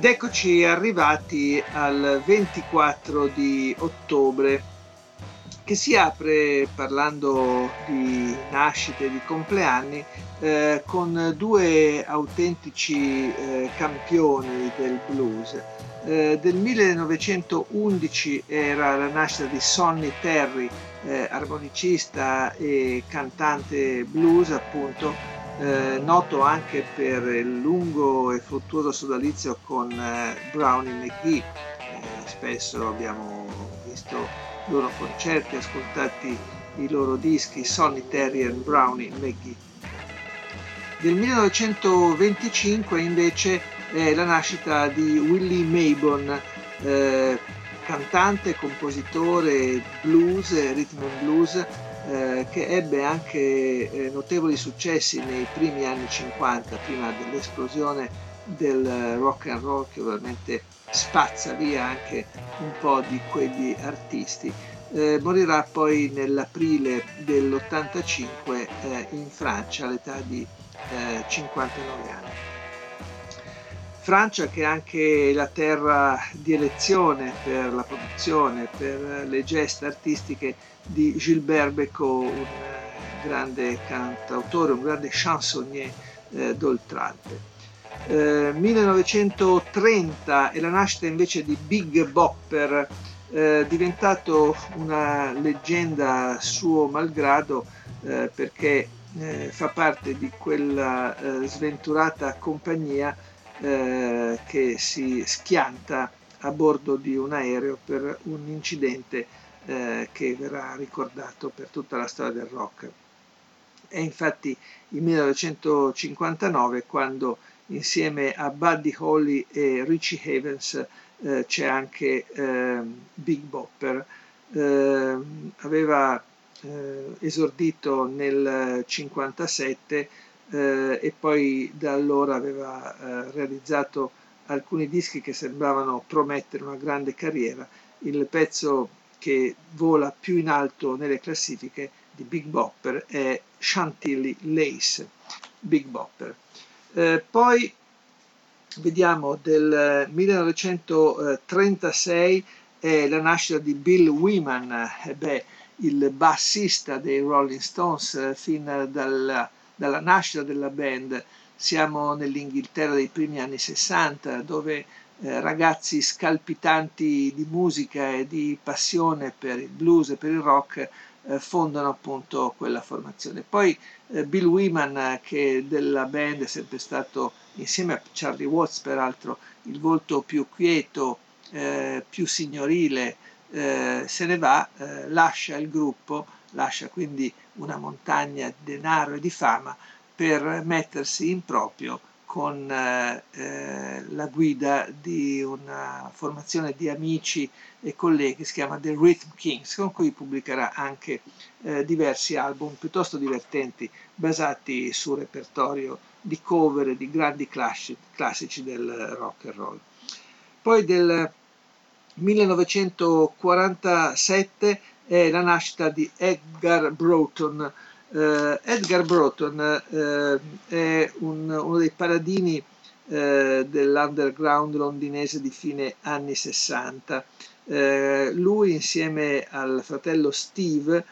Ed eccoci arrivati al 24 di ottobre che si apre parlando di nascite di compleanni eh, con due autentici eh, campioni del blues. Eh, del 1911 era la nascita di Sonny Terry, eh, armonicista e cantante blues appunto eh, noto anche per il lungo e fruttuoso sodalizio con eh, Brownie McGee. Eh, spesso abbiamo visto i loro concerti, ascoltati i loro dischi Sonny Terry e Brownie McGee. Del 1925 invece è la nascita di Willie Maybon, eh, cantante, compositore blues, rhythm and blues, eh, che ebbe anche eh, notevoli successi nei primi anni 50, prima dell'esplosione del rock and roll che ovviamente spazza via anche un po' di quegli artisti. Eh, morirà poi nell'aprile dell'85 eh, in Francia all'età di 59 eh, anni. Francia che è anche la terra di elezione per la produzione, per le gesta artistiche di Gilbert Bécaud, un grande cantautore, un grande chansonnier eh, d'oltralpe. Eh, 1930 è la nascita invece di Big Bopper, eh, diventato una leggenda suo malgrado eh, perché eh, fa parte di quella eh, sventurata compagnia eh, che si schianta a bordo di un aereo per un incidente eh, che verrà ricordato per tutta la storia del rock. È infatti il 1959 quando insieme a Buddy Holly e Richie Havens eh, c'è anche ehm, Big Bopper. Ehm, aveva eh, esordito nel 1957 eh, e poi da allora aveva eh, realizzato alcuni dischi che sembravano promettere una grande carriera. Il pezzo che vola più in alto nelle classifiche di Big Bopper è Chantilly Lace, Big Bopper. Eh, poi vediamo del 1936 è la nascita di Bill Wyman, eh, beh, il bassista dei Rolling Stones eh, fin dalla dalla nascita della band. Siamo nell'Inghilterra dei primi anni 60 dove eh, ragazzi scalpitanti di musica e di passione per il blues e per il rock eh, fondano appunto quella formazione. Poi eh, Bill Wyman che della band è sempre stato insieme a Charlie Watts peraltro il volto più quieto, eh, più signorile, eh, se ne va, eh, lascia il gruppo, lascia quindi una montagna di denaro e di fama per mettersi in proprio con eh, eh, la guida di una formazione di amici e colleghi si chiama The Rhythm Kings, con cui pubblicherà anche eh, diversi album piuttosto divertenti basati sul repertorio di cover di grandi classici, classici del rock and roll. Poi del 1947 è la nascita di Edgar Broughton. Eh, Edgar Broughton eh, è un, uno dei paladini eh, dell'underground londinese di fine anni 60. Eh, lui insieme al fratello Steve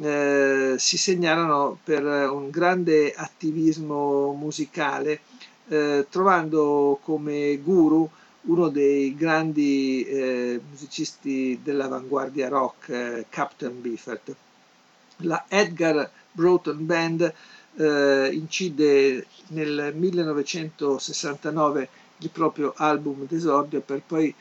eh, si segnalano per un grande attivismo musicale, eh, trovando come guru uno dei grandi eh, musicisti dell'avanguardia rock, eh, Captain Biffert. La Edgar Broughton Band eh, incide nel 1969 il proprio album d'esordio per poi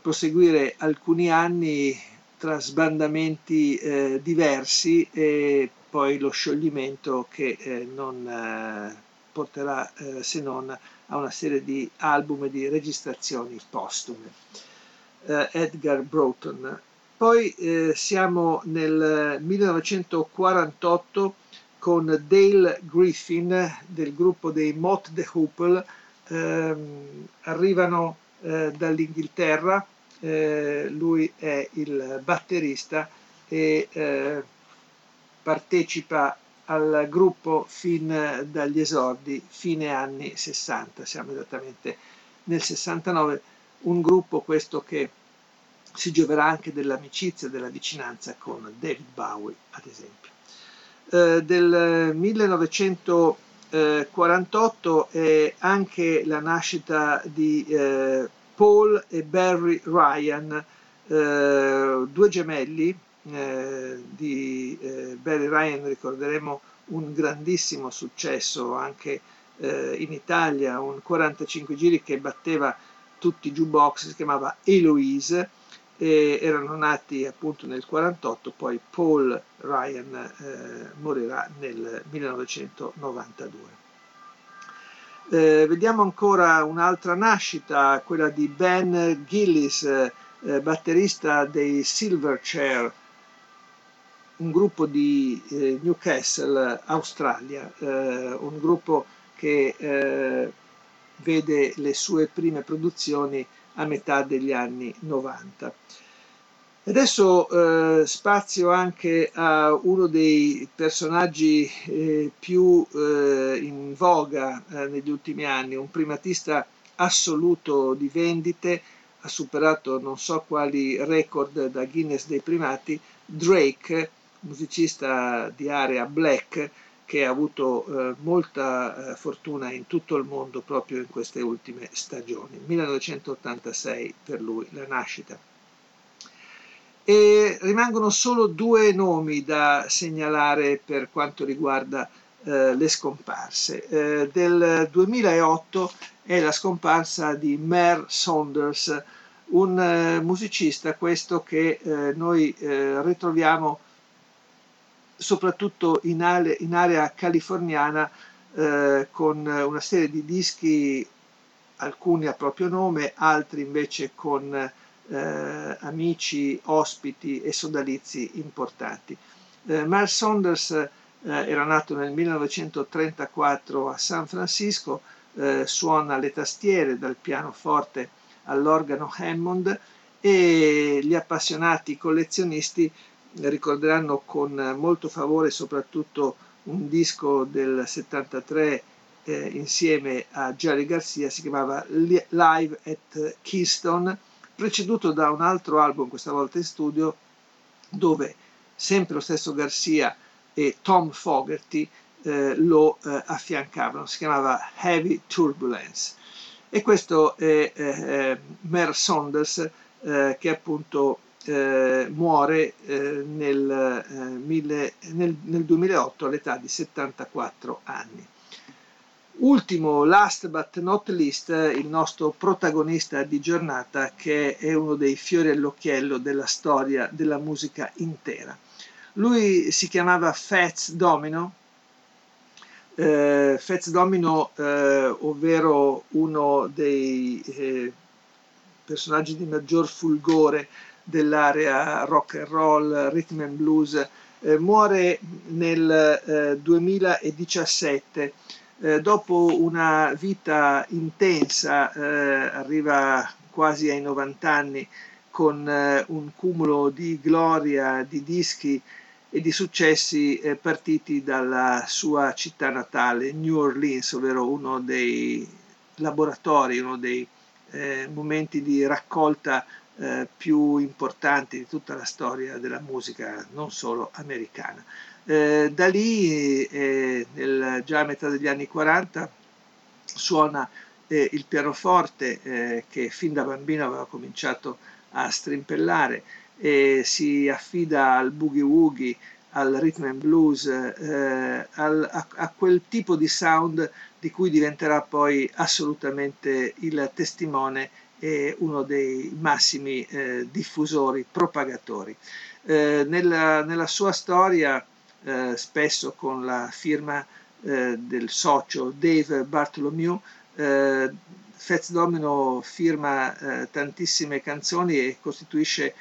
proseguire alcuni anni tra sbandamenti eh, diversi e poi lo scioglimento che eh, non eh, porterà se non a una serie di album e di registrazioni postume. Uh, Edgar Broughton. Poi eh, siamo nel 1948 con Dale Griffin del gruppo dei Mott the Hoople, ehm, arrivano eh, dall'Inghilterra, eh, lui è il batterista e eh, partecipa al gruppo fin dagli esordi, fine anni 60, siamo esattamente nel 69, un gruppo questo che si gioverà anche dell'amicizia, della vicinanza con David Bowie, ad esempio. Eh, del 1948 è anche la nascita di eh, Paul e Barry Ryan, eh, due gemelli, eh, di eh, Barry Ryan ricorderemo un grandissimo successo anche eh, in Italia, un 45 giri che batteva tutti i jukebox, si chiamava Eloise, erano nati appunto nel 48, poi Paul Ryan eh, morirà nel 1992. Eh, vediamo ancora un'altra nascita, quella di Ben Gillis, eh, batterista dei Silverchair, un gruppo di eh, Newcastle, Australia, eh, un gruppo che eh, vede le sue prime produzioni a metà degli anni 90. Adesso eh, spazio anche a uno dei personaggi eh, più eh, in voga negli ultimi anni, un primatista assoluto di vendite, ha superato non so quali record da Guinness dei primati, Drake, musicista di area black, che ha avuto eh, molta eh, fortuna in tutto il mondo proprio in queste ultime stagioni. 1986 per lui la nascita. E rimangono solo due nomi da segnalare per quanto riguarda eh, le scomparse. Eh, del 2008 è la scomparsa di Mer Saunders, un eh, musicista questo che eh, noi ritroviamo soprattutto in, ale, in area californiana eh, con una serie di dischi, alcuni a proprio nome, altri invece con eh, amici, ospiti e sodalizi importanti. Eh, Miles Saunders eh, era nato nel 1934 a San Francisco, eh, suona le tastiere dal pianoforte all'organo Hammond e gli appassionati collezionisti ricorderanno con molto favore soprattutto un disco del 73 eh, insieme a Jerry Garcia, si chiamava Live at Keystone, preceduto da un altro album, questa volta in studio, dove sempre lo stesso Garcia e Tom Fogerty eh, lo eh, affiancavano, si chiamava Heavy Turbulence. E questo è eh, eh Mer Saunders eh, che appunto eh, muore eh, nel, eh, mille, nel, nel, 2008 all'età di 74 anni. Ultimo, last but not least, il nostro protagonista di giornata che è uno dei fiori all'occhiello della storia della musica intera. Lui si chiamava Fats Domino, eh, Fats Domino, eh, ovvero uno dei eh, personaggi di maggior fulgore dell'area rock and roll, rhythm and blues, eh, muore nel eh, 2017 eh, dopo una vita intensa, eh, arriva quasi ai 90 anni con eh, un cumulo di gloria, di dischi e di successi eh, partiti dalla sua città natale, New Orleans, ovvero uno dei laboratori, uno dei momenti di raccolta eh, più importanti di tutta la storia della musica, non solo americana. Eh, da lì, eh, nel, già a metà degli anni 40, suona eh, il pianoforte eh, che fin da bambino aveva cominciato a strimpellare e si affida al boogie woogie, al rhythm and blues, eh, al, a, a, quel tipo di sound di cui diventerà poi assolutamente il testimone è uno dei massimi eh, diffusori, propagatori. Eh, nella, nella, sua storia, eh, spesso con la firma eh, del socio Dave Bartholomew, Eh, Fats Domino firma eh, tantissime canzoni e costituisce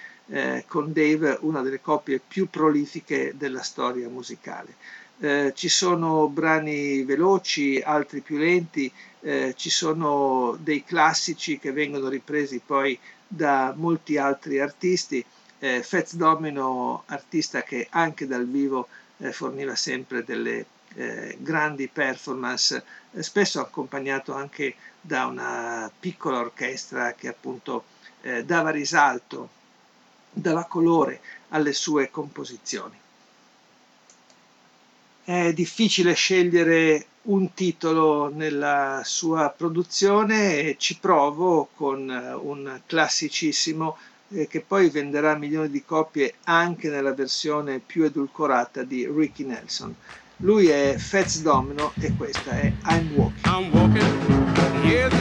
con Dave una delle coppie più prolifiche della storia musicale. Eh, ci sono brani veloci, altri più lenti, eh, ci sono dei classici che vengono ripresi poi da molti altri artisti. Eh, Fats Domino, artista che anche dal vivo eh, forniva sempre delle eh, grandi performance, eh, spesso accompagnato anche da una piccola orchestra che appunto eh, dava risalto, dava colore alle sue composizioni. È difficile scegliere un titolo nella sua produzione e ci provo con eh, un classicissimo eh, che poi venderà milioni di copie anche nella versione più edulcorata di Ricky Nelson. Lui è Fats Domino e questa è I'm Walking. I'm walking, yes